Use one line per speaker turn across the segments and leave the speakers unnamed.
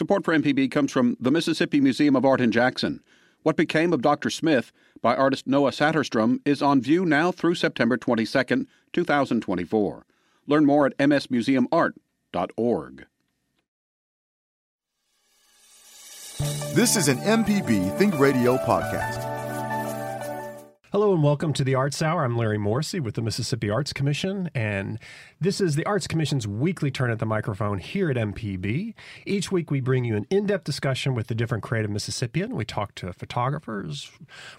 Support for MPB comes from the Mississippi Museum of Art in Jackson. What Became of Dr. Smith by artist Noah Saterstrom is on view now through September 22, 2024. Learn more at msmuseumart.org.
This is an MPB Think Radio podcast.
Hello and welcome to the Arts Hour. I'm Larry Morrissey with the Mississippi Arts Commission, and this is the Arts Commission's weekly turn at the microphone here at MPB. Each week we bring you an in depth discussion with the different creative Mississippian. We talk to photographers,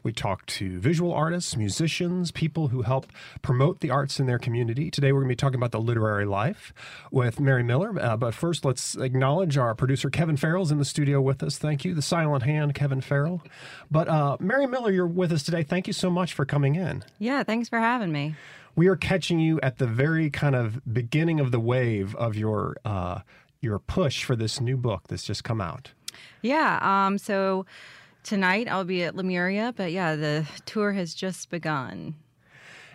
we talk to visual artists, musicians, people who help promote the arts in their community. Today we're going to be talking about the literary life with Mary Miller. Uh, but first, let's acknowledge our producer Kevin Farrell's in the studio with us. Thank you. The silent hand, Kevin Farrell. But uh, Mary Miller, you're with us today. Thank you so much much for coming in.
Yeah, thanks for having me.
We are catching you at the very kind of beginning of the wave of your uh, your push for this new book that's just come out.
Yeah. Um, so tonight I'll be at Lemuria, but yeah, the tour has just begun.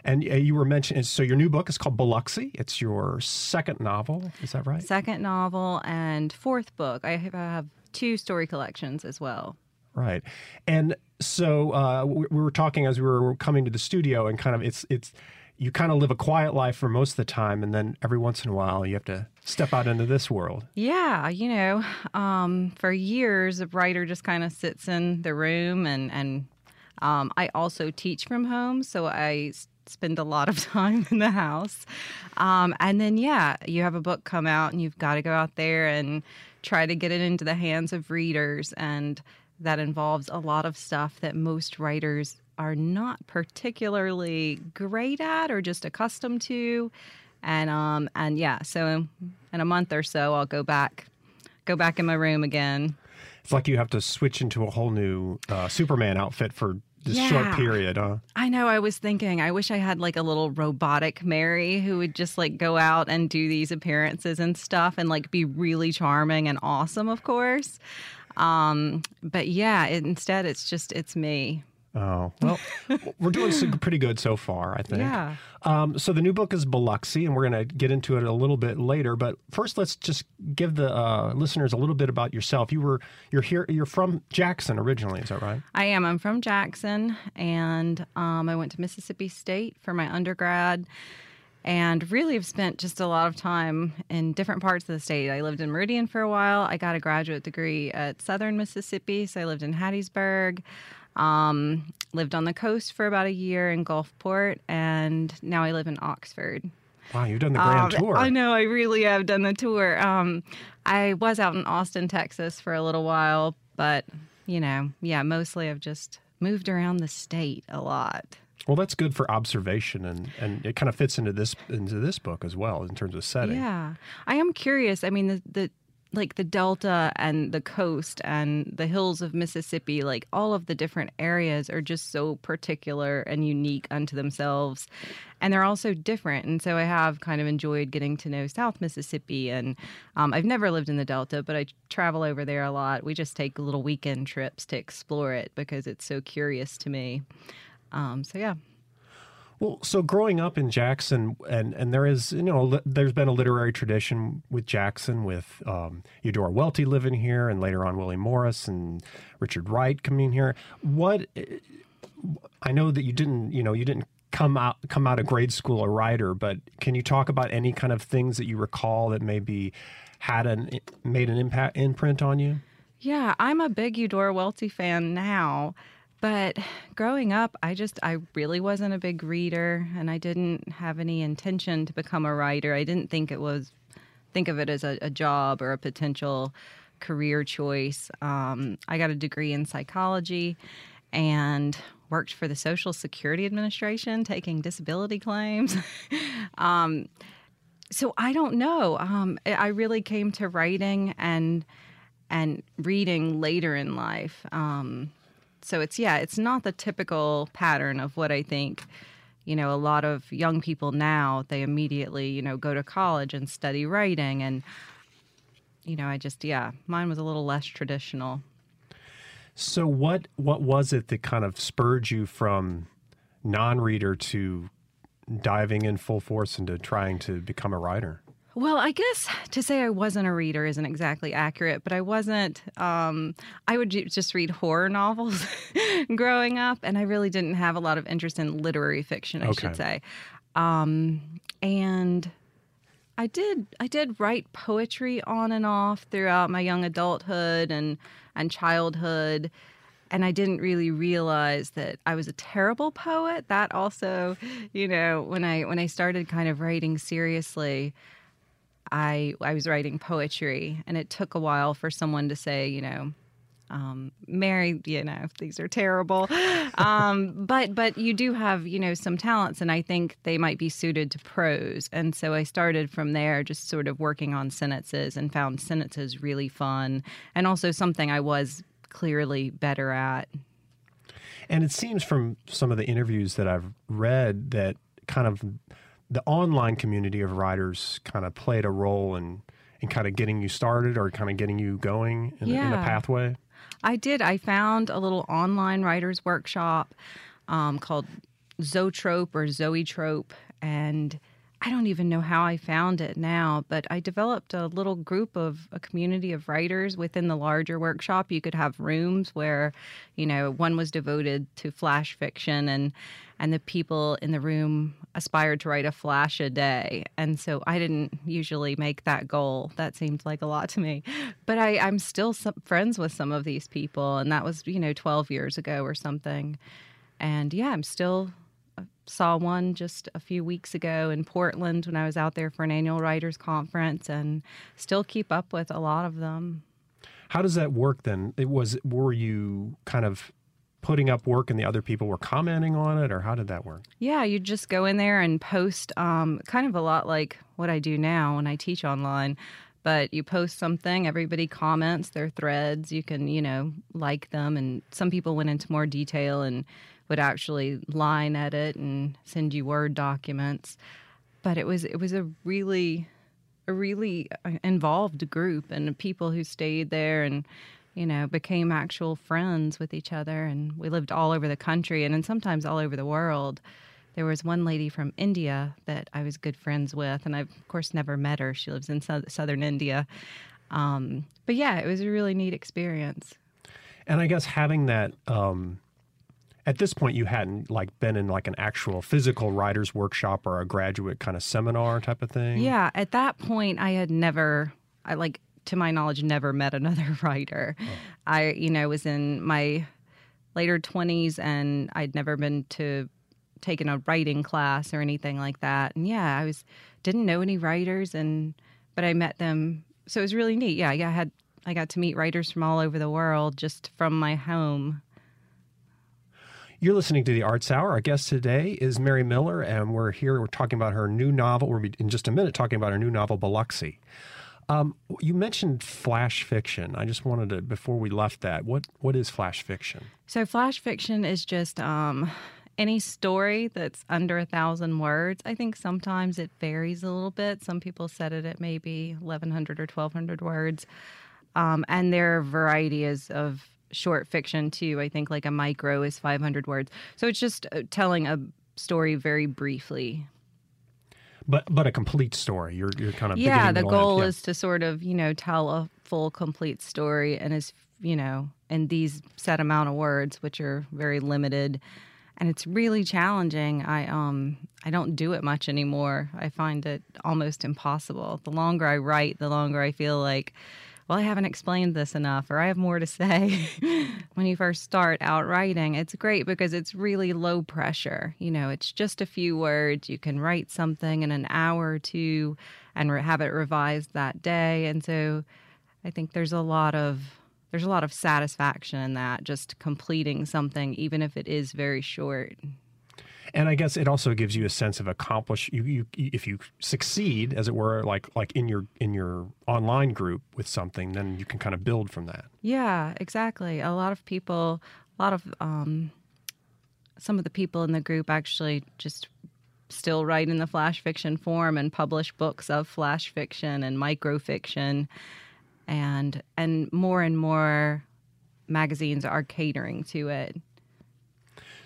And uh, you were mentioning, so your new book is called Biloxi. It's your second novel. Is that right?
Second novel and fourth book. I have two story collections as well.
Right. And so uh, we, we were talking as we were coming to the studio, and kind of it's it's you kind of live a quiet life for most of the time, and then every once in a while you have to step out into this world.
Yeah, you know, um, for years a writer just kind of sits in the room, and and um, I also teach from home, so I spend a lot of time in the house. Um, and then yeah, you have a book come out, and you've got to go out there and try to get it into the hands of readers and that involves a lot of stuff that most writers are not particularly great at or just accustomed to. And um and yeah, so in a month or so I'll go back go back in my room again.
It's like you have to switch into a whole new uh, Superman outfit for this yeah. short period, huh?
I know. I was thinking, I wish I had like a little robotic Mary who would just like go out and do these appearances and stuff and like be really charming and awesome, of course. Um, but yeah, it, instead it's just it's me.
Oh well, we're doing pretty good so far, I think.
Yeah.
Um, so the new book is Biloxi, and we're going to get into it a little bit later. But first, let's just give the uh, listeners a little bit about yourself. You were you're here. You're from Jackson originally, is that right?
I am. I'm from Jackson, and um, I went to Mississippi State for my undergrad and really have spent just a lot of time in different parts of the state. I lived in Meridian for a while. I got a graduate degree at Southern Mississippi, so I lived in Hattiesburg. Um, lived on the coast for about a year in Gulfport, and now I live in Oxford.
Wow, you've done the grand um, tour.
I know, I really have done the tour. Um, I was out in Austin, Texas for a little while, but you know, yeah, mostly I've just moved around the state a lot.
Well, that's good for observation, and, and it kind of fits into this into this book as well in terms of setting.
Yeah, I am curious. I mean, the, the like the Delta and the coast and the hills of Mississippi, like all of the different areas are just so particular and unique unto themselves. And they're also different. And so I have kind of enjoyed getting to know South Mississippi. And um, I've never lived in the Delta, but I travel over there a lot. We just take little weekend trips to explore it because it's so curious to me. Um, so yeah.
Well, so growing up in Jackson, and and there is you know there's been a literary tradition with Jackson, with um, Eudora Welty living here, and later on Willie Morris and Richard Wright coming here. What I know that you didn't you know you didn't come out come out of grade school a writer, but can you talk about any kind of things that you recall that maybe had an made an impact imprint on you?
Yeah, I'm a big Eudora Welty fan now. But growing up, I just, I really wasn't a big reader and I didn't have any intention to become a writer. I didn't think it was, think of it as a, a job or a potential career choice. Um, I got a degree in psychology and worked for the Social Security Administration taking disability claims. um, so I don't know. Um, I really came to writing and and reading later in life. Um, so it's yeah, it's not the typical pattern of what I think you know a lot of young people now they immediately you know go to college and study writing and you know I just yeah, mine was a little less traditional.
So what what was it that kind of spurred you from non-reader to diving in full force into trying to become a writer?
Well, I guess to say I wasn't a reader isn't exactly accurate, but I wasn't. Um, I would just read horror novels growing up, and I really didn't have a lot of interest in literary fiction, I
Okay.
should say. Um, and I did I did write poetry on and off throughout my young adulthood and and childhood and I didn't really realize that I was a terrible poet. That also, you know, when I when I started kind of writing seriously, I I was writing poetry and it took a while for someone to say, you know, um, Mary, you know, these are terrible. Um, but but you do have, you know, some talents and I think they might be suited to prose. And so I started from there just sort of working on sentences and found sentences really fun and also something I was clearly better at.
And it seems from some of the interviews that I've read that kind of the online community of writers kind of played a role in in kind of getting you started or kind of getting you going in, in a pathway.
I did. I found a little online writers workshop um, called Zotrope or Zoetrope, and I don't even know how I found it now, but I developed a little group of a community of writers within the larger workshop. You could have rooms where, you know, one was devoted to flash fiction and and the people in the room aspired to write a flash a day. And so I didn't usually make that goal. That seemed like a lot to me. But I, I'm still some, friends with some of these people, and that was, you know, 12 years ago or something. And yeah, I'm still uh, saw one just a few weeks ago in Portland when I was out there for an annual writers conference and still keep up with a lot of them.
How does that work then? It was were you kind of putting up work and the other people were commenting on it or how did that work?
Yeah, you just go in there and post um, kind of a lot like what I do now when I teach online. But you post something, everybody comments their threads. You can, you know, like them. And some people went into more detail and would actually line edit and send you Word documents. But it was it was a really a really uh, involved group and people who stayed there and you know became actual friends with each other and we lived all over the country and then sometimes all over the world. There was one lady from india that i was good friends with and i of course never met her. She lives in sou- southern india. Um, but yeah it was a really neat experience.
And I guess having that um at this point you hadn't like been in like an actual physical writers workshop or a graduate kind of seminar type of thing.
Yeah, at that point, I had never, I like, to my knowledge, never met another writer. Oh. I, you know, was in my later 20s and I'd never been to taken a writing class or anything like that. And yeah, I was, didn't know any writers and, but I met them. So it was really neat. Yeah, yeah, I had, I got to meet writers from all over the world just from my home.
You're listening to the Arts Hour. Our guest today is Mary Miller, and we're here. We're talking about her new novel. We'll be in just a minute talking about her new novel, Biloxi. Um, you mentioned flash fiction. I just wanted to, before we left that, what what is flash fiction?
So flash fiction is just um, any story that's under a thousand words. I think sometimes it varies a little bit. Some people set it at maybe 1,100 or 1,200 words. Um, and there are varieties of short fiction too. I think like a micro is 500 words. So it's just uh, telling a story very briefly.
But but a complete story. You're you're kind of
yeah, the goal
Yeah.
is to sort of, you know, tell a full, complete story and is, you know, in these set amount of words, which are very limited. And it's really challenging. I um I don't do it much anymore. I find it almost impossible. The longer I write, the longer I feel like, well, I haven't explained this enough, or I have more to say. when you first start out writing, it's great because it's really low pressure. You know, it's just a few words. You can write something in an hour or two and re- have it revised that day. And so I think there's a lot of there's a lot of satisfaction in that just completing something even if it is very short.
And I guess it also gives you a sense of accomplish. You, you if you succeed, as it were, like like in your in your online group with something, then you can kind of build from that.
Yeah, exactly. A lot of people, a lot of um, some of the people in the group actually just still write in the flash fiction form and publish books of flash fiction and microfiction, and and more and more magazines are catering to it.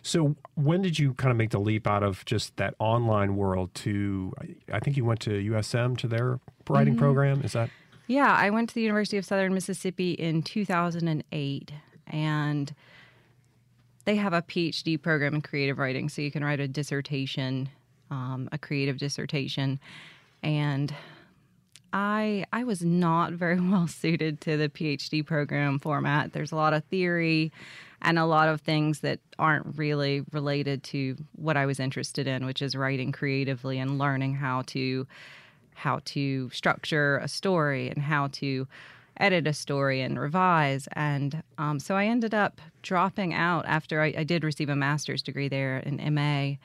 So when did you kind of make the leap out of just that online world to? I- think you went to USM to their writing program. Is that?
Yeah, I went to the University of Southern Mississippi in 2008, and they have a PhD program in creative writing, so you can write a dissertation, um, a creative dissertation, and I I was not very well suited to the PhD program format. There's a lot of theory and a lot of things that aren't really related to what I was interested in, which is writing creatively and learning how to how to structure a story and how to edit a story and revise. And um, so I ended up dropping out after I, I did receive a master's degree there in MA.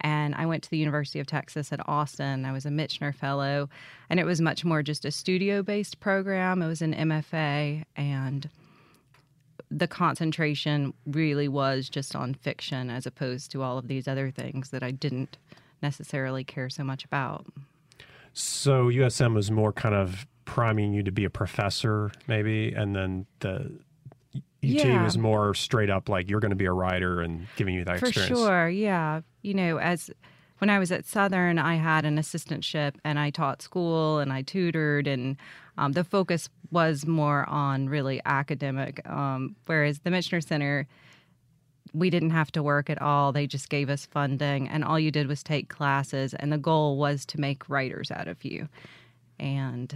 And I went to the University of Texas at Austin. I was a Michener Fellow, and it was much more just a studio based program. It was an MFA, and the concentration really was just on fiction as opposed to all of these other things that I didn't necessarily care so much about.
So USM was more kind of priming you to be a professor, maybe, and then the UT
Yeah.
was more straight up like you're going to be a writer and giving you that
For
experience.
sure, yeah. You know, as when I was at Southern, I had an assistantship and I taught school and I tutored, and um, the focus was more on really academic. Um, whereas the Michener Center, we didn't have to work at all. They just gave us funding, and all you did was take classes, and the goal was to make writers out of you. And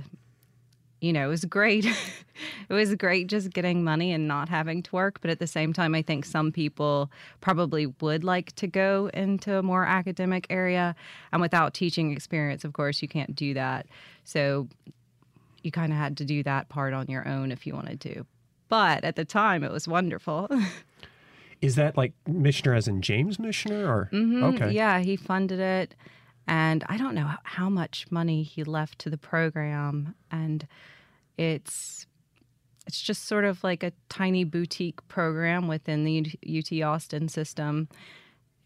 you know, it was great. it was great just getting money and not having to work. But at the same time, I think some people probably would like to go into a more academic area. And without teaching experience, of course, you can't do that. So you kind of had to do that part on your own if you wanted to. But at the time, it was wonderful.
Is that like Michener as in James Michener or?
Mhm,
Okay.
Yeah, he funded it. And I don't know how much money he left to the program. And it's it's just sort of like a tiny boutique program within the UT Austin system.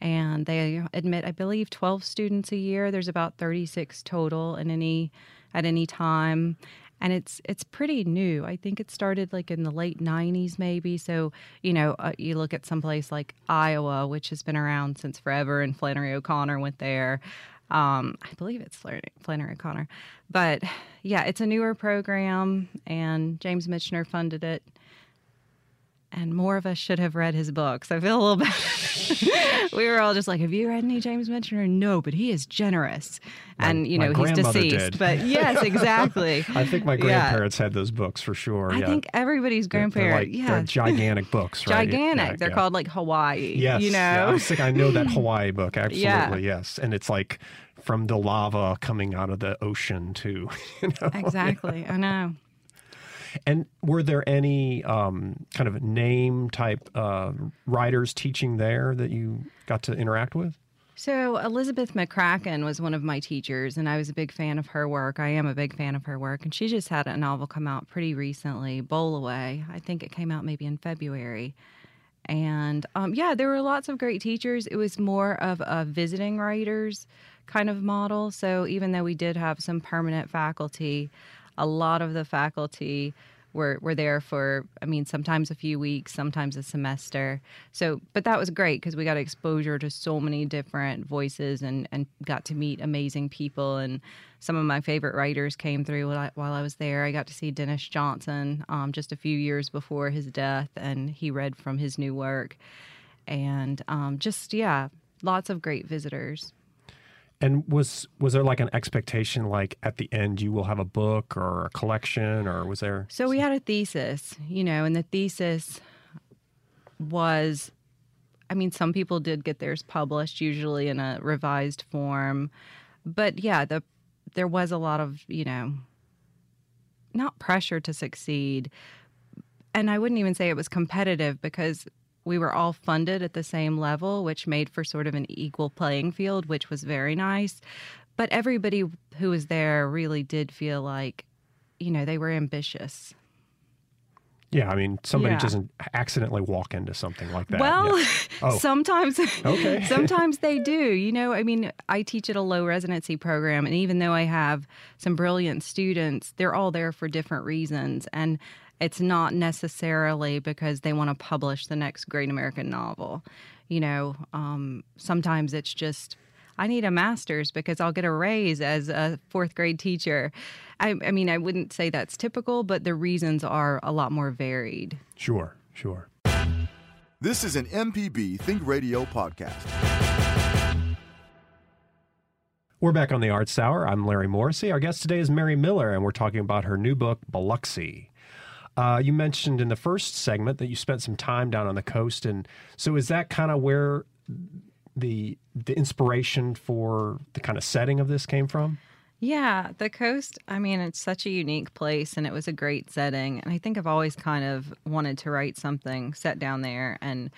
And they admit, I believe, 12 students a year. There's about 36 total in any at any time. And it's it's pretty new. I think it started like in the late 90s, maybe. So you know, uh, you look at some place like Iowa, which has been around since forever, and Flannery O'Connor went there. Um, I believe it's Flannery, Flannery O'Connor, but yeah, it's a newer program, and James Michener funded it. And more of us should have read his books. I feel a little bad. we were all just like, "Have you read any James Michener?" No, but he is generous, and you know he's deceased.
did.
But yes, exactly.
I think my
Yeah.
grandparents had those books for sure.
I
yeah.
think everybody's
They're- they're like-
yeah,
they're gigantic books, right?
gigantic.
Yeah,
They're
yeah.
called like Hawaii.
Yes,
you
yeah, I
know.
was thinking, I know that Hawaii book, absolutely,
Yeah.
yes, and it's like from the lava coming out of the ocean too. you know.
exactly. I know.
And were there any um, kind of name type uh, writers teaching there that you got to interact with?
So Elizabeth McCracken was one of my teachers, and I was a big fan of her work. I am a big fan of her work, and she just had a novel come out pretty recently, Bowlaway. I think it came out maybe in February. And um, yeah, there were lots of great teachers. It was more of a visiting writers kind of model. So even though we did have some permanent faculty, a lot of the faculty were, were there for, I mean, sometimes a few weeks, sometimes a semester. So, but that was great because we got exposure to so many different voices and, and got to meet amazing people. And some of my favorite writers came through while I, while I was there. I got to see Denis Johnson um, just a few years before his death, and he read from his new work. And um, just, yeah, lots of great visitors.
And was was there like an expectation, like at the end you will have a book or a collection, or was there?
So we had a thesis, you know, and the thesis was I mean, some people did get theirs published, usually in a revised form. But yeah, the there was a lot of, you know, not pressure to succeed. And I wouldn't even say it was competitive because we were all funded at the same level, which made for sort of an equal playing field, which was very nice. But everybody who was there really did feel like, you know, they were ambitious.
Yeah, I mean, somebody
Yeah.
doesn't accidentally walk into something like that.
Well,
Yeah. Oh.
sometimes
Okay.
sometimes they do. You know, I mean, I teach at a low residency program and even though I have some brilliant students, they're all there for different reasons and it's not necessarily because they want to publish the next great American novel. you know, um, sometimes it's just I need a master's because I'll get a raise as a fourth grade teacher. I, I mean, I wouldn't say that's typical, but the reasons are a lot more varied.
Sure, sure.
This is an MPB Think Radio podcast.
We're back on the Arts Hour. I'm Larry Morrissey. Our guest today is Mary Miller, and we're talking about her new book, Biloxi. Uh, you mentioned in the first segment that you spent some time down on the coast, and so is that kind of where the the inspiration for the kind of setting of this came from?
Yeah, the coast, I mean, it's such a unique place and it was a great setting. And I think I've always kind of wanted to write something set down there. And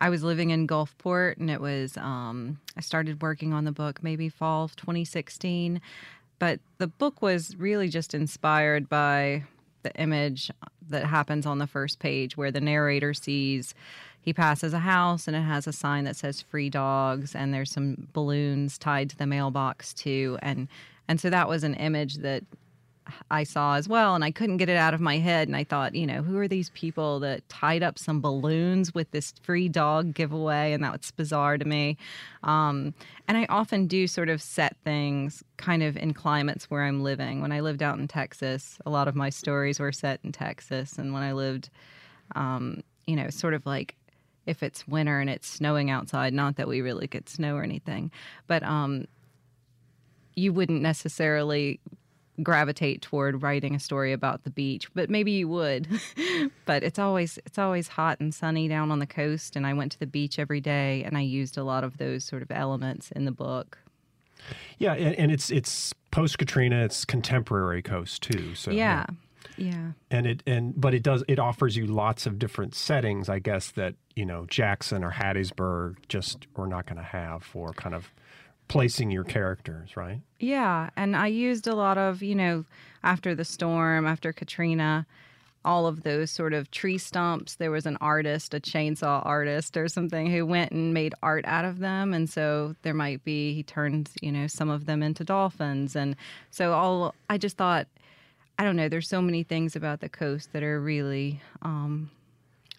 I was living in Gulfport and it was, um, I started working on the book maybe fall of 2016. But the book was really just inspired by the image that happens on the first page where the narrator sees he passes a house and it has a sign that says free dogs and there's some balloons tied to the mailbox too. And and so that was an image that I saw as well, and I couldn't get it out of my head. And I thought, you know, who are these people that tied up some balloons with this free dog giveaway? And that was bizarre to me. Um, and I often do sort of set things kind of in climates where I'm living. When I lived out in Texas, a lot of my stories were set in Texas. And when I lived, um, you know, sort of like if it's winter and it's snowing outside, not that we really get snow or anything, but um, you wouldn't necessarily gravitate toward writing a story about the beach but maybe you would. But it's always it's always hot and sunny down on the coast and i went to the beach every day and i used a lot of those sort of elements in the book.
Yeah and, and it's it's post katrina it's contemporary coast too so
yeah. Yeah
and it and but it does it offers you lots of different settings i guess that you know jackson or hattiesburg just are not going to have for kind of placing your characters, right?
Yeah, and I used a lot of, you know, after the storm, after Katrina, all of those sort of tree stumps. There was an artist, a chainsaw artist or something, who went and made art out of them. And so there might be, he turned, you know, some of them into dolphins. And so all, I just thought, I don't know, there's so many things about the coast that are really um,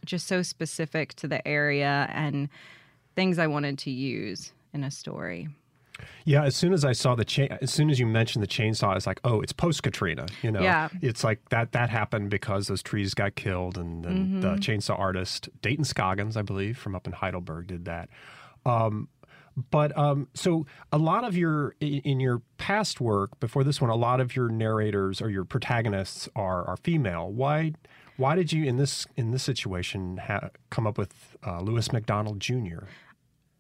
just so specific to the area and things I wanted to use in a story.
Yeah, as soon as I saw the chain, as soon as you mentioned the chainsaw, I was like, oh, it's post Katrina. You know,
yeah.
it's like that that happened because those trees got killed, and, and mm-hmm. the chainsaw artist Dayton Scoggins, I believe, from up in Heidelberg, did that. Um, but um, so a lot of your in your past work before this one, a lot of your narrators or your protagonists are are female. Why? Why did you in this in this situation ha- come up with uh, Lewis McDonald Jr.?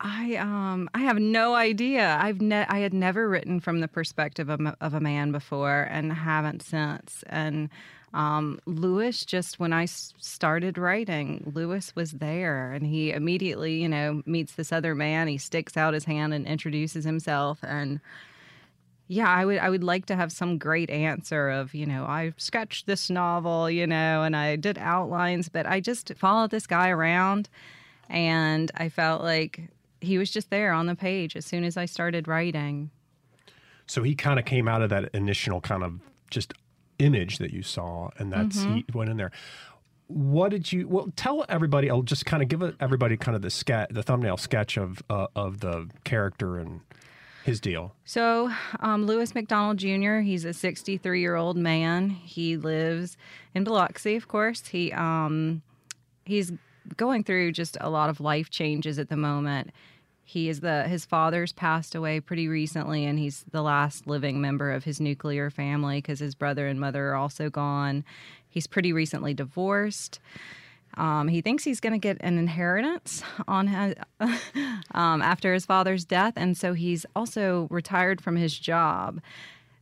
I um I have no idea. I've ne- I had never written from the perspective of, of a man before and haven't since. And um, Lewis, just when I started writing, Lewis was there, and he immediately, you know, meets this other man. He sticks out his hand and introduces himself, and yeah, I would I would like to have some great answer of, you know, I sketched this novel, you know, and I did outlines, but I just followed this guy around and I felt like he was just there on the page as soon as I started writing.
So he kind of came out of that initial kind of just image that you saw, and that's mm-hmm. he went in there. What did you? Well, tell everybody. I'll just kind of give everybody kind of the sketch, the thumbnail sketch of uh, of the character and his deal.
So, um, Lewis McDonald Jr. He's a 63 year old man. He lives in Biloxi, of course. He um, he's going through just a lot of life changes at the moment he is the his father's passed away pretty recently, and he's the last living member of his nuclear family because his brother and mother are also gone. He's pretty recently divorced. Um, he thinks he's going to get an inheritance on his, um, after his father's death, and so he's also retired from his job.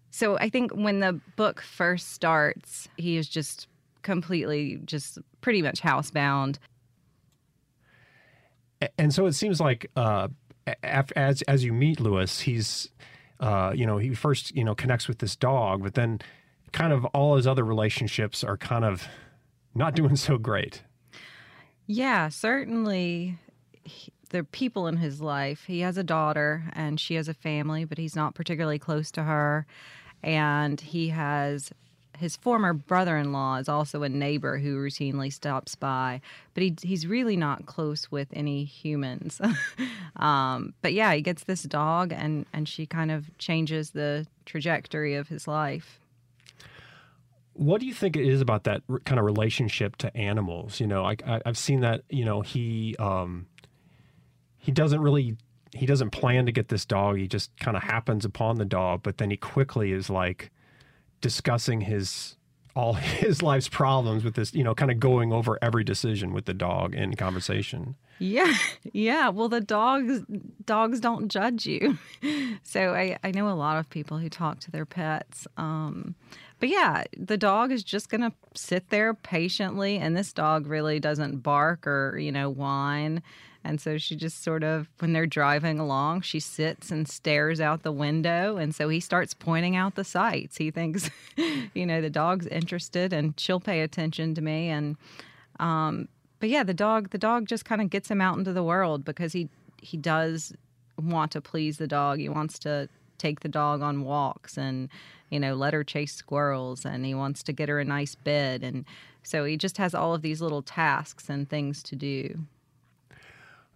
So I think when the book first starts, he is just completely, just pretty much housebound
and so it seems like uh, as as you meet Lewis, he's uh, you know he first you know connects with this dog, but then kind of all his other relationships are kind of not doing so great.
Yeah, certainly. He, there are people in his life. He has a daughter and she has a family, but he's not particularly close to her. And he has his former brother-in-law is also a neighbor who routinely stops by, but he he's really not close with any humans. um, but yeah, he gets this dog, and and she kind of changes the trajectory of his life.
What do you think it is about that kind of relationship to animals? You know, I, I, I've seen that. You know, he um, he doesn't really he doesn't plan to get this dog. He just kind of happens upon the dog, but then he quickly is like discussing his all his life's problems with this. You know, kind of going over every decision with the dog in conversation.
Yeah, yeah. Well, the dogs dogs don't judge you, so I I know a lot of people who talk to their pets. Um, but yeah, the dog is just gonna sit there patiently, and this dog really doesn't bark or you know whine. And so she just sort of, when they're driving along, she sits and stares out the window. And so he starts pointing out the sights. He thinks, you know, the dog's interested and she'll pay attention to me. And, um, but yeah, the dog, the dog just kind of gets him out into the world because he, he does want to please the dog. He wants to take the dog on walks and, you know, let her chase squirrels and he wants to get her a nice bed. And so he just has all of these little tasks and things to do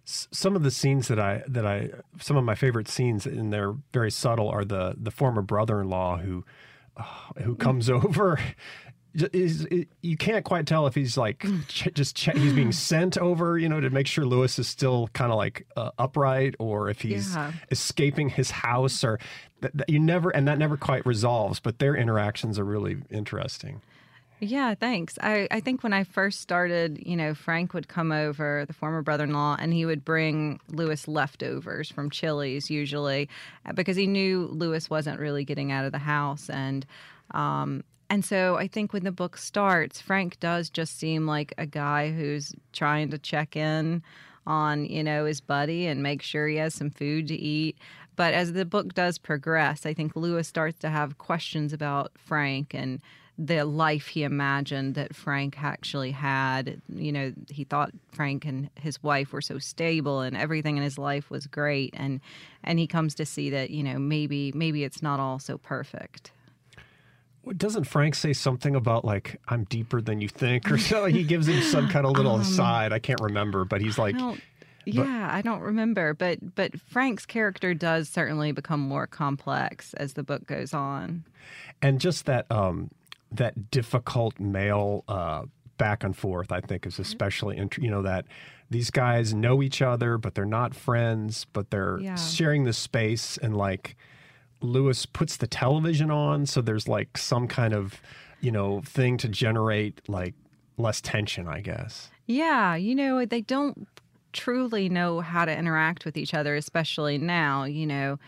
some of the scenes that I that I some of my favorite scenes and they're very subtle are the the former brother-in-law who uh, who comes over. Is, you can't quite tell if he's like ch- just ch- he's being sent over you know to make sure Lewis is still kind of like uh, upright or if he's yeah. escaping his house or that you never and that never quite resolves but their interactions are really interesting
yeah, thanks. I, I think when I first started, you know, Frank would come over, the former brother in law, and he would bring Lewis leftovers from Chili's usually uh, because he knew Lewis wasn't really getting out of the house. And, um, and so I think when the book starts, Frank does just seem like a guy who's trying to check in on, you know, his buddy and make sure he has some food to eat. But as the book does progress, I think Lewis starts to have questions about Frank and the life he imagined that Frank actually had. You know, he thought Frank and his wife were so stable and everything in his life was great and and he comes to see that, you know, maybe maybe it's not all so perfect.
Doesn't Frank say something about like I'm deeper than you think or so? he gives him some kind of little um, aside. I can't remember, but he's like
yeah, I don't remember, but but Frank's character does certainly become more complex as the book goes on.
And just that um that difficult male uh, back and forth, I think, is mm-hmm. especially you know that these guys know each other, but they're not friends, but they're yeah. sharing the space, and like Lewis puts the television on, so there's like some kind of you know thing to generate like less tension, I guess.
Yeah, you know they don't truly know how to interact with each other, especially now. You know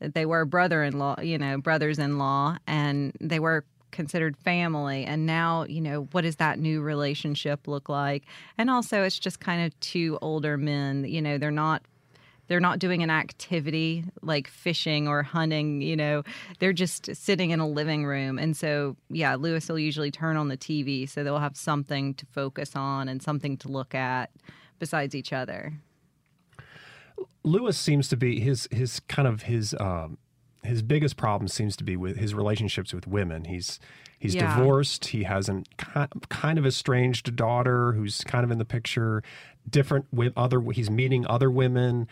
they were brother-in-law, you know, brothers-in-law, and they were considered family and now you know what does that new relationship look like? And also it's just kind of two older men you know they're not they're not doing an activity like fishing or hunting you know they're just sitting in a living room. And so yeah lewis will usually turn on the tv so they'll have something to focus on and something to look at besides each other.
Lewis seems to be his his kind of his um his biggest problem seems to be with his relationships with women. He's he's yeah. divorced. He has a kind of estranged daughter who's kind of in the picture. Different with other. He's meeting other women.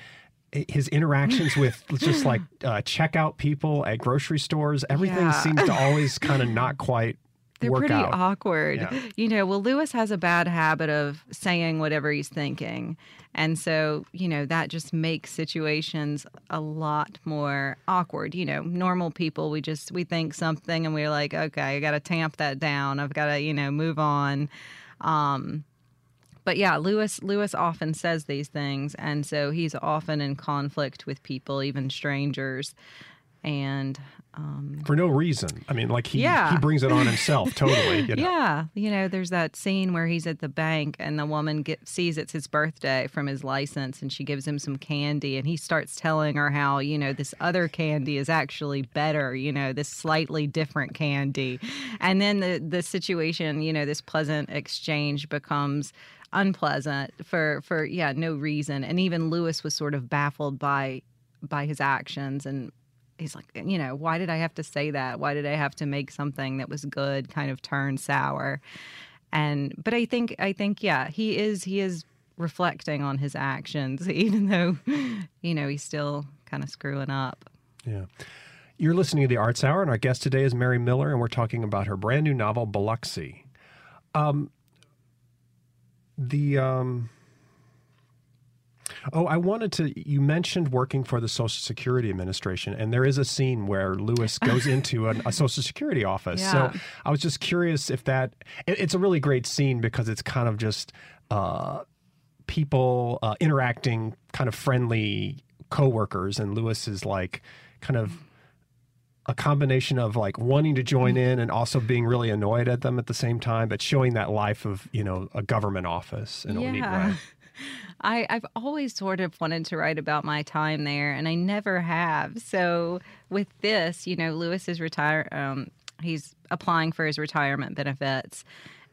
His interactions with just like uh, checkout people at grocery stores, everything yeah. seems to always kind of not quite
they're pretty
out.
awkward. Yeah. You know, well, Lewis has a bad habit of saying whatever he's thinking. And so, you know, that just makes situations a lot more awkward. You know, normal people, we just, we think something and we're like, okay, I got to tamp that down. I've got to, you know, move on. Um, but yeah, Lewis Lewis often says these things, and so he's often in conflict with people, even strangers and um,
for no reason. I mean, like he yeah. he brings it on himself totally. You know?
Yeah, you know, there's that scene where he's at the bank and the woman get, sees it's his birthday from his license, and she gives him some candy, and he starts telling her how you know this other candy is actually better. You know, this slightly different candy, and then the the situation, you know, this pleasant exchange becomes unpleasant for for yeah no reason and even lewis was sort of baffled by by his actions and he's like, you know, why did I have to say that? Why did I have to make something that was good kind of turn sour? And but I think I think yeah, he is he is reflecting on his actions, even though you know he's still kind of screwing up.
Yeah. You're listening to the Arts Hour, and our guest today is Mary Miller, and we're talking about her brand new novel, Biloxi. Um, the um, Oh, I wanted to. You mentioned working for the Social Security Administration, and there is a scene where Lewis goes into an, a Social Security office.
Yeah.
So I was just curious if that. It, it's a really great scene because it's kind of just uh, people uh, interacting, kind of friendly coworkers, and Lewis is like kind of a combination of like wanting to join in and also being really annoyed at them at the same time, but showing that life of you know a government office in a neat way.
I, I've always sort of wanted to write about my time there, and I never have. So with this, you know, Lewis is retire. Um, he's applying for his retirement benefits,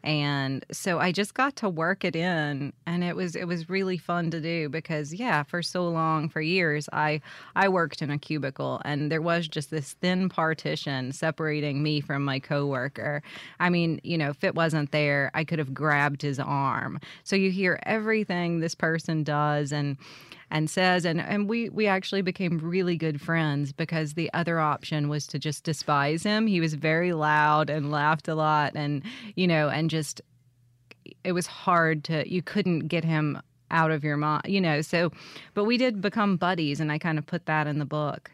and so I just got to work it in, and it was it was really fun to do because yeah, for so long, for years, I I worked in a cubicle, and there was just this thin partition separating me from my coworker. I mean, you know, if it wasn't there, I could have grabbed his arm. So you hear everything this person does, and and says and and we we actually became really good friends because the other option was to just despise him he was very loud and laughed a lot and you know and just it was hard to you couldn't get him out of your mind you know so but we did become buddies and i kind of put that in the book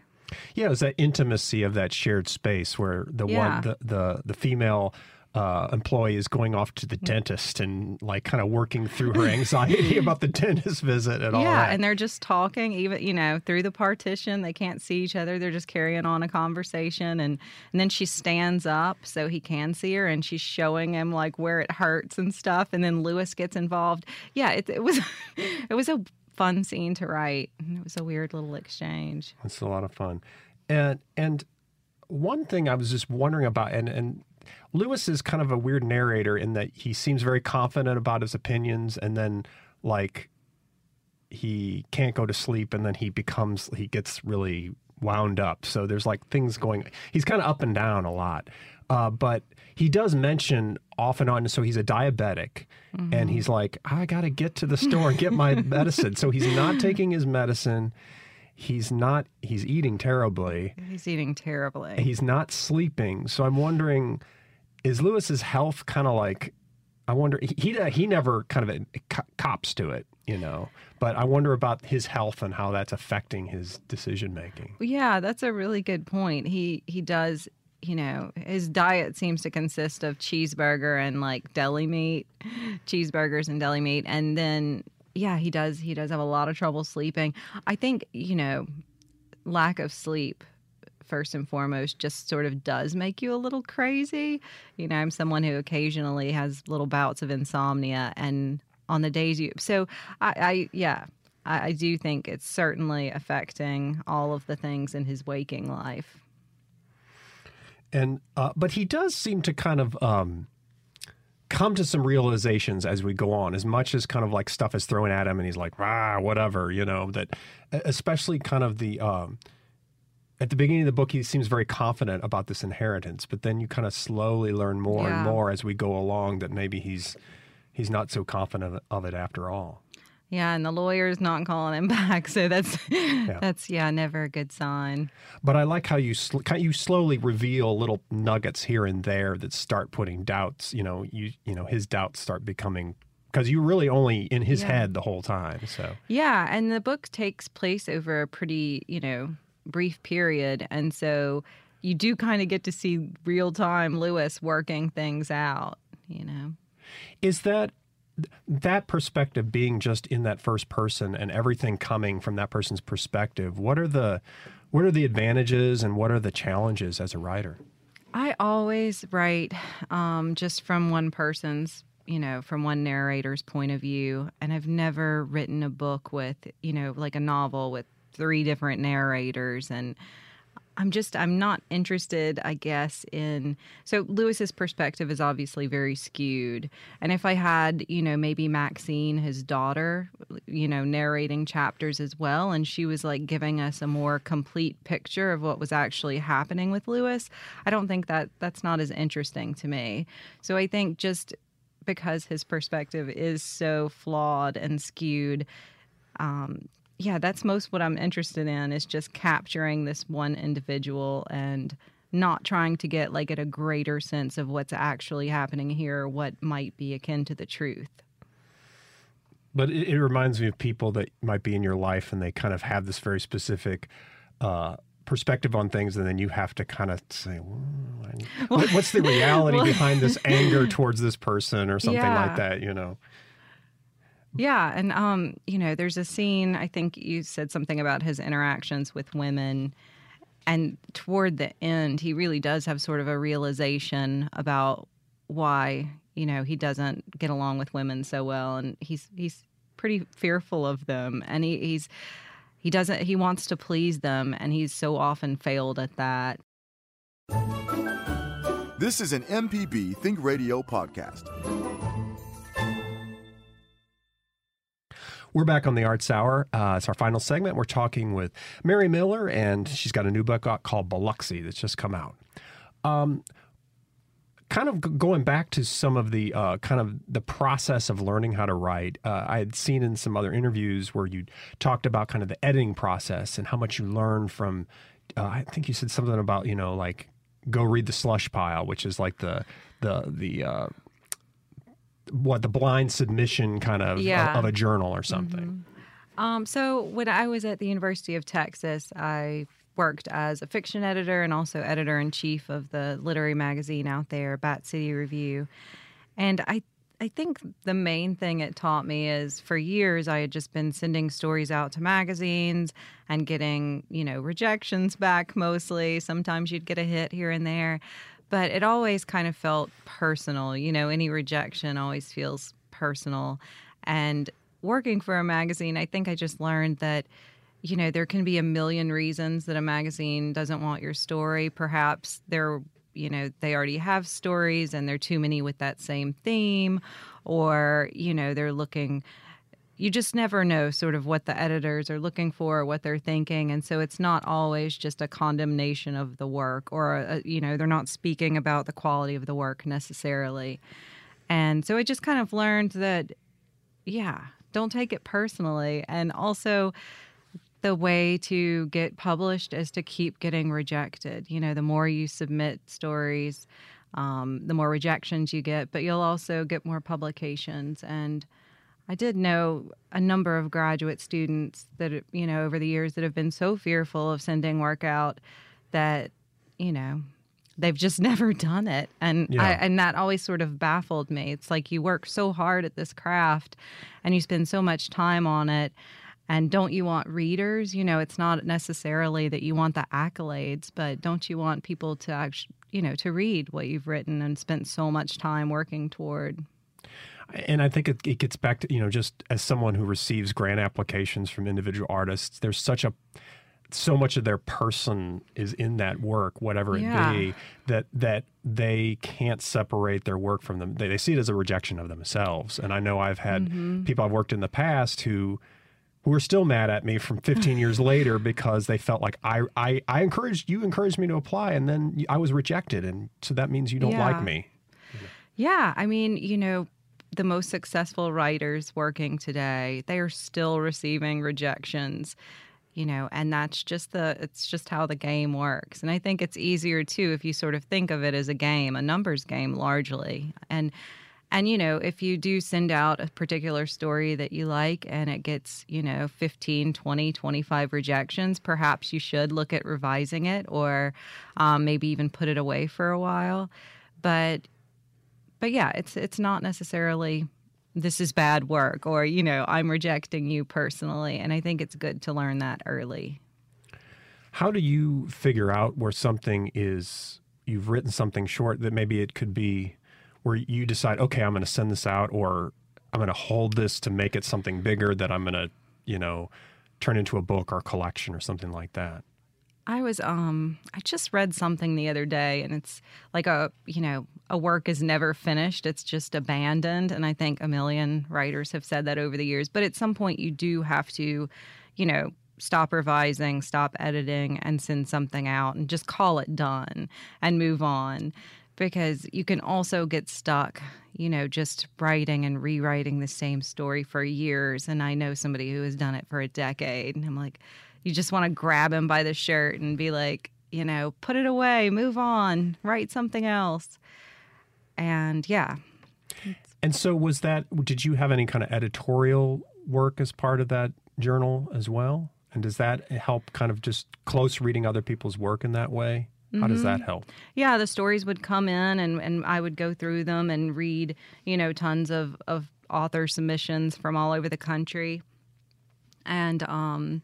Yeah, it was that intimacy of that shared space where the
Yeah.
one the the, the female uh, employee is going off to the dentist and like kind of working through her anxiety about the dentist visit and all
yeah
that.
and they're just talking even you know through the partition they can't see each other they're just carrying on a conversation and and then she stands up so he can see her and she's showing him like where it hurts and stuff and then lewis gets involved yeah it, it was it was a fun scene to write it was a weird little exchange
It's a lot of fun. And and one thing I was just wondering about and and Lewis is kind of a weird narrator in that he seems very confident about his opinions and then like he can't go to sleep and then he becomes he gets really wound up. So there's like things going he's kind of up and down a lot. Uh, but he does mention off and on so he's a diabetic and he's like I got to get to the store and get my medicine. So he's not taking his medicine he's not he's eating terribly.
He's eating terribly.
He's not sleeping. So i'm wondering is lewis's health kind of like i wonder he he, he never kind of co- cops to it you know? But i wonder about his health and how that's affecting his decision making.
Yeah, that's a really good point. He he does, you know, his diet seems to consist of cheeseburger and like deli meat, cheeseburgers and deli meat, and then yeah, he does he does have a lot of trouble sleeping. I think you know, lack of sleep first and foremost just sort of does make you a little crazy. You know, I'm someone who occasionally has little bouts of insomnia and on the days you so I, I yeah. I, I do think it's certainly affecting all of the things in his waking life.
and uh, but he does seem to kind of um come to some realizations as we go on as much as kind of like stuff is thrown at him and he's like ah whatever you know that especially kind of the um at the beginning of the book he seems very confident about this inheritance but then you kind of slowly learn more and more as we go along that maybe he's he's not so confident of it after all
Yeah, and the lawyer's not calling him back, so that's that's yeah, never a good sign.
but I like how you sl- you slowly reveal little nuggets here and there that start putting doubts. You know, you you know his doubts start becoming because you're really only in his
Yeah.
head the whole time. So
Yeah, and the book takes place over a pretty, you know, brief period, and so you do kind of get to see real time Lewis working things out. You know.
is that that perspective being just in that first person and everything coming from that person's perspective? What are the what are the advantages and what are the challenges as a writer?
I always write um, just from one person's, you know, from one narrator's point of view. And I've never written a book with, you know, like a novel with three different narrators. And I'm just I'm not interested, I guess, in so Lewis's perspective is obviously very skewed. And if I had, you know, maybe Maxine, his daughter, you know, narrating chapters as well, and she was like giving us a more complete picture of what was actually happening with Lewis, I don't think that that's not as interesting to me. So I think just because his perspective is so flawed and skewed, um, yeah, that's most what I'm interested in is just capturing this one individual and not trying to get like at a greater sense of what's actually happening here, what might be akin to the truth.
But it, it reminds me of people that might be in your life and they kind of have this very specific uh, perspective on things, and then you have to kind of say, well, what's the reality well, behind this anger towards this person or something yeah. like that, you know?
Yeah, and um, you know, there's a scene. I think you said something about his interactions with women, and toward the end, he really does have sort of a realization about why you know he doesn't get along with women so well, and he's he's pretty fearful of them, and he, he's he doesn't he wants to please them, and he's so often failed at that.
This is an MPB Think Radio podcast.
We're back on the Arts Hour. Uh, it's our final segment. We're talking with Mary Miller, and she's got a new book called Biloxi that's just come out. Um, kind of going back to some of the uh, kind of the process of learning how to write, uh, I had seen in some other interviews where you talked about kind of the editing process and how much you learn from. Uh, I think you said something about you know like go read the slush pile, which is like the the the uh, what the blind submission kind of
yeah.
of, of, a journal or something.
Mm-hmm. Um, so when I was at the University of Texas, I worked as a fiction editor and also editor in chief of the literary magazine out there, Bat City Review. And I I think the main thing it taught me is for years I had just been sending stories out to magazines and getting, you know, rejections back mostly. Sometimes you'd get a hit here and there but it always kind of felt personal. You know, any rejection always feels personal. And working for a magazine, I think I just learned that, you know, there can be a million reasons that a magazine doesn't want your story. Perhaps they're, you know, they already have stories and there are too many with that same theme, or, you know, they're looking you just never know sort of what the editors are looking for, what they're thinking, and so it's not always just a condemnation of the work, or a, you know they're not speaking about the quality of the work necessarily. And so I just kind of learned that, yeah, don't take it personally, and also the way to get published is to keep getting rejected. You know, the more you submit stories, um, the more rejections you get, but you'll also get more publications and I did know a number of graduate students that, you know, over the years that have been so fearful of sending work out that, you know, they've just never done it. And yeah. I, and that always sort of baffled me. It's like you work so hard at this craft and you spend so much time on it. And don't you want readers? You know, it's not necessarily that you want the accolades, but don't you want people to actually, you know, to read what you've written and spent so much time working toward?
And I think it, it gets back to you know just as someone who receives grant applications from individual artists, there's such a so much of their person is in that work, whatever it yeah. be, that that they can't separate their work from them. They, they see it as a rejection of themselves. And I know I've had mm-hmm. people I've worked in the past who who are still mad at me from 15 years later because they felt like I, I I encouraged you encouraged me to apply and then I was rejected and so that means you don't
yeah.
like me.
Yeah, I mean, you know, the most successful writers working today, they are still receiving rejections you know and that's just the it's just how the game works. And i think it's easier too if you sort of think of it as a game a numbers game largely. And and you know if you do send out a particular story that you like and it gets you know 15 20 25 rejections perhaps you should look at revising it or um, maybe even put it away for a while. But but yeah, it's it's not necessarily this is bad work or you know I'm rejecting you personally, and I think it's good to learn that early.
How do you figure out where something is? You've written something short that maybe it could be where you decide, okay, I'm going to send this out, or I'm going to hold this to make it something bigger that I'm going to, you know, turn into a book or collection or something like that.
I was um I just read something the other day and it's like a you know a work is never finished. It's just abandoned and I think a million writers have said that over the years. But at some point you do have to you know stop revising stop editing and send something out and just call it done and move on. Because you can also get stuck you know just writing and rewriting the same story for years. And I know somebody who has done it for a decade and I'm like you just want to grab him by the shirt and be like, you know, put it away, move on, write something else. And yeah.
And so, was that, did you have any kind of editorial work as part of that journal as well? And does that help kind of just close reading other people's work in that way? How does that help?
Yeah, the stories would come in and, and I would go through them and read, you know, tons of, of author submissions from all over the country. And um,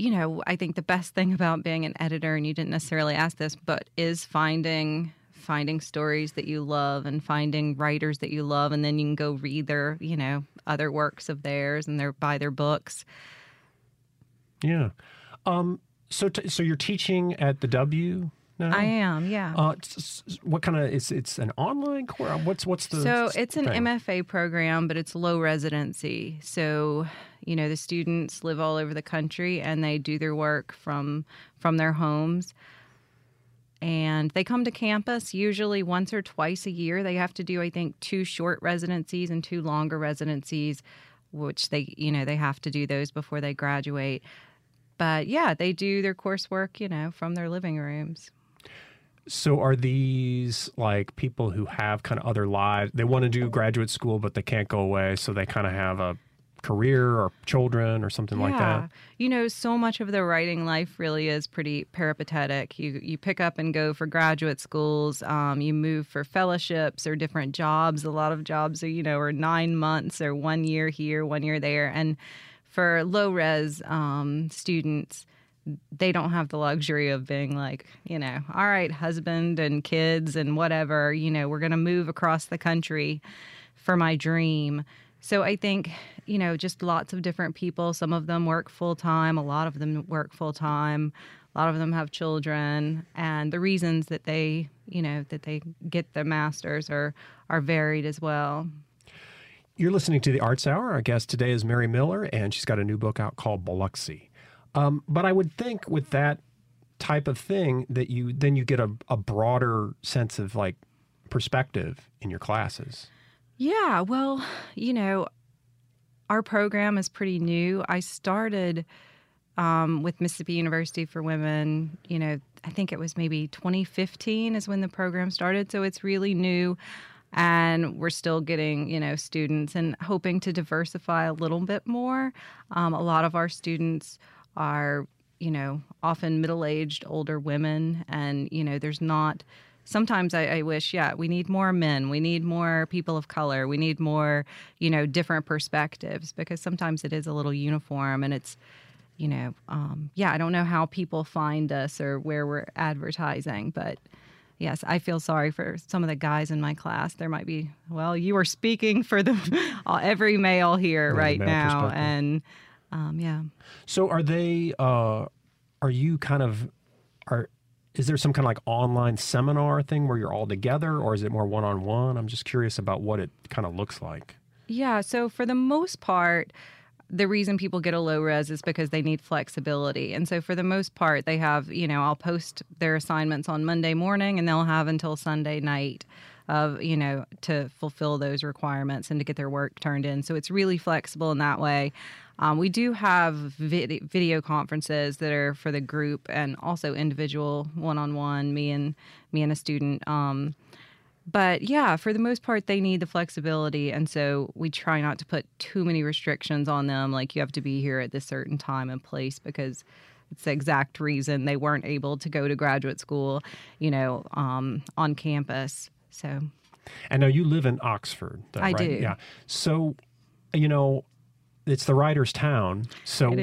you know, I think the best thing about being an editor, and you didn't necessarily ask this, but is finding finding stories that you love and finding writers that you love, and then you can go read their, you know, other works of theirs and their buy their books.
Yeah. Um, so, so you're teaching at the W now?
I am, yeah.
Uh, what kind of is it's an online course? What's what's the
so it's an
thing?
MFA program, but it's low residency. So you know the students live all over the country and they do their work from from their homes and they come to campus usually once or twice a year they have to do i think two short residencies and two longer residencies which they you know they have to do those before they graduate but yeah they do their coursework you know from their living rooms
so are these like people who have kind of other lives they want to do graduate school but they can't go away so they kind of have a career or children or something
yeah.
like that?
You know, so much of the writing life really is pretty peripatetic. You you pick up and go for graduate schools. Um, you move for fellowships or different jobs. A lot of jobs are you know are nine months or one year here, one year there, and for low res um, students they don't have the luxury of being like, you know, all right, husband and kids and whatever, you know, we're going to move across the country for my dream. So I think, you know, just lots of different people. Some of them work full time, a lot of them work full time. A lot of them have children, and the reasons that they, you know, that they get their masters are are varied as well.
You're listening to the Arts Hour. Our guest today is Mary Miller, and she's got a new book out called Biloxi. Um, but I would think with that type of thing that you then you get a, a broader sense of like perspective in your classes.
Yeah, well, you know, our program is pretty new. I started um, with Mississippi University for Women, you know, I think it was maybe 2015 is when the program started. So it's really new. And we're still getting, you know, students and hoping to diversify a little bit more. Um, a lot of our students are, you know, often middle aged, older women. And, you know, there's not sometimes I, I, wish, yeah, we need more men, we need more people of color, we need more, you know, different perspectives because sometimes it is a little uniform and it's, you know, um, yeah, I don't know how people find us or where we're advertising, but yes, I feel sorry for some of the guys in my class. There might be, well, you are speaking for the every male here yeah, right now, and um, yeah.
So are they? Uh, are you kind of are is there some kind of like online seminar thing where you're all together or is it more one-on-one i'm just curious about what it kind of looks like
yeah so for the most part the reason people get a low res is because they need flexibility. And so for the most part, they have, you know, I'll post their assignments on Monday morning and they'll have until Sunday night of, you know, to fulfill those requirements and to get their work turned in. So it's really flexible in that way. Um, we do have vid- video conferences that are for the group and also individual one-on-one, me and me and a student. Um, but yeah, for the most part, they need the flexibility, and so we try not to put too many restrictions on them. Like you have to be here at this certain time and place because it's the exact reason they weren't able to go to graduate school, you know, um, on campus. So,
and now you live in Oxford. Though,
I
right?
do.
Yeah. So, you know, it's the writer's town. So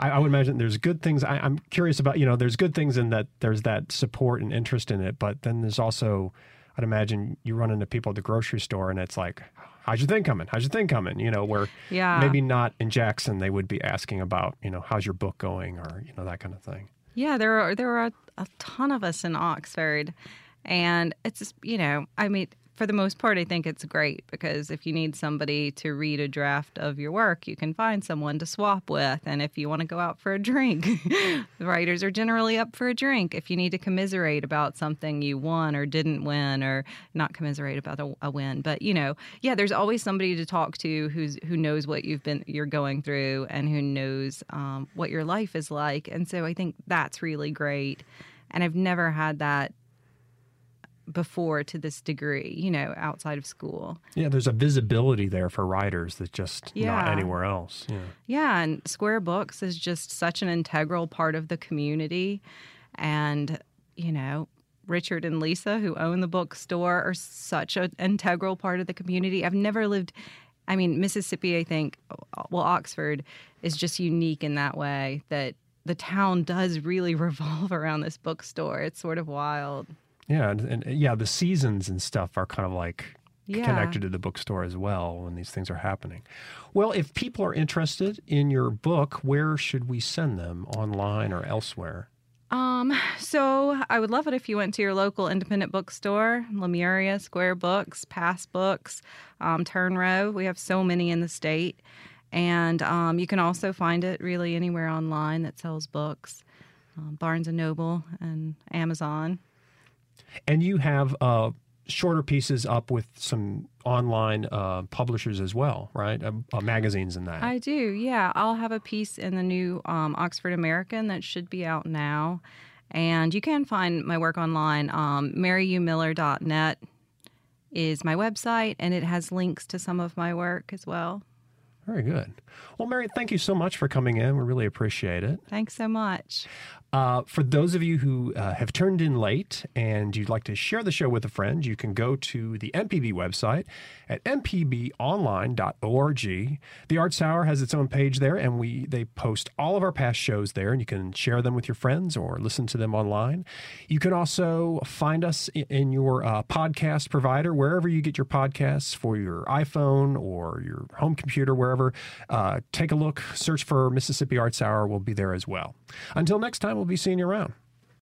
I, I, would imagine there's good things. I, I'm curious about, you know, there's good things in that there's that support and interest in it, but then there's also, I'd imagine you run into people at the grocery store and it's like, how's your thing coming? How's your thing coming? You know, where
Yeah.
maybe not in Jackson, they would be asking about, you know, how's your book going or, you know, that kind of thing.
Yeah, there are there are a, a ton of us in Oxford, and it's just, you know, I mean, for the most part, I think it's great because if you need somebody to read a draft of your work, you can find someone to swap with, and if you want to go out for a drink, the writers are generally up for a drink. If you need to commiserate about something you won or didn't win, or not commiserate about a, a win, but you know, yeah, there's always somebody to talk to who's who knows what you've been you're going through and who knows um, what your life is like, and so I think that's really great. And I've never had that before to this degree, you know, outside of school.
Yeah, there's a visibility there for writers that's just not anywhere else. Yeah.
Yeah, and Square Books is just such an integral part of the community. And, you know, Richard and Lisa, who own the bookstore, are such an integral part of the community. I've never lived, I mean, Mississippi, I think, well, Oxford is just unique in that way that the town does really revolve around this bookstore. It's sort of wild.
Yeah, and, and yeah, the seasons and stuff are kind of like
Yeah.
connected to the bookstore as well when these things are happening. Well, if people are interested in your book, where should we send them online or elsewhere?
Um, so I would love it if you went to your local independent bookstore, Lemuria, Square Books, Pass Books, um, Turn Row. We have so many in the state. And um, you can also find it really anywhere online that sells books, um, Barnes and Noble and Amazon.
And you have uh, shorter pieces up with some online uh, publishers as well, right? Uh, uh, magazines and that.
I do, yeah. I'll have a piece in the new um, Oxford American that should be out now. And you can find my work online. Um, MaryUMiller.net is my website, and it has links to some of my work as well.
Very good. Well, Mary, thank you so much for coming in. We really appreciate it.
Thanks so much.
Uh, for those of you who uh, have turned in late and you'd like to share the show with a friend, you can go to the MPB website at mpbonline.org. The Arts Hour has its own page there, and we they post all of our past shows there, and you can share them with your friends or listen to them online. You can also find us i- in your uh, podcast provider, wherever you get your podcasts for your iPhone or your home computer, wherever. Uh, take a look, search for Mississippi Arts Hour. We'll be there as well. Until next time, we'll be seeing you around.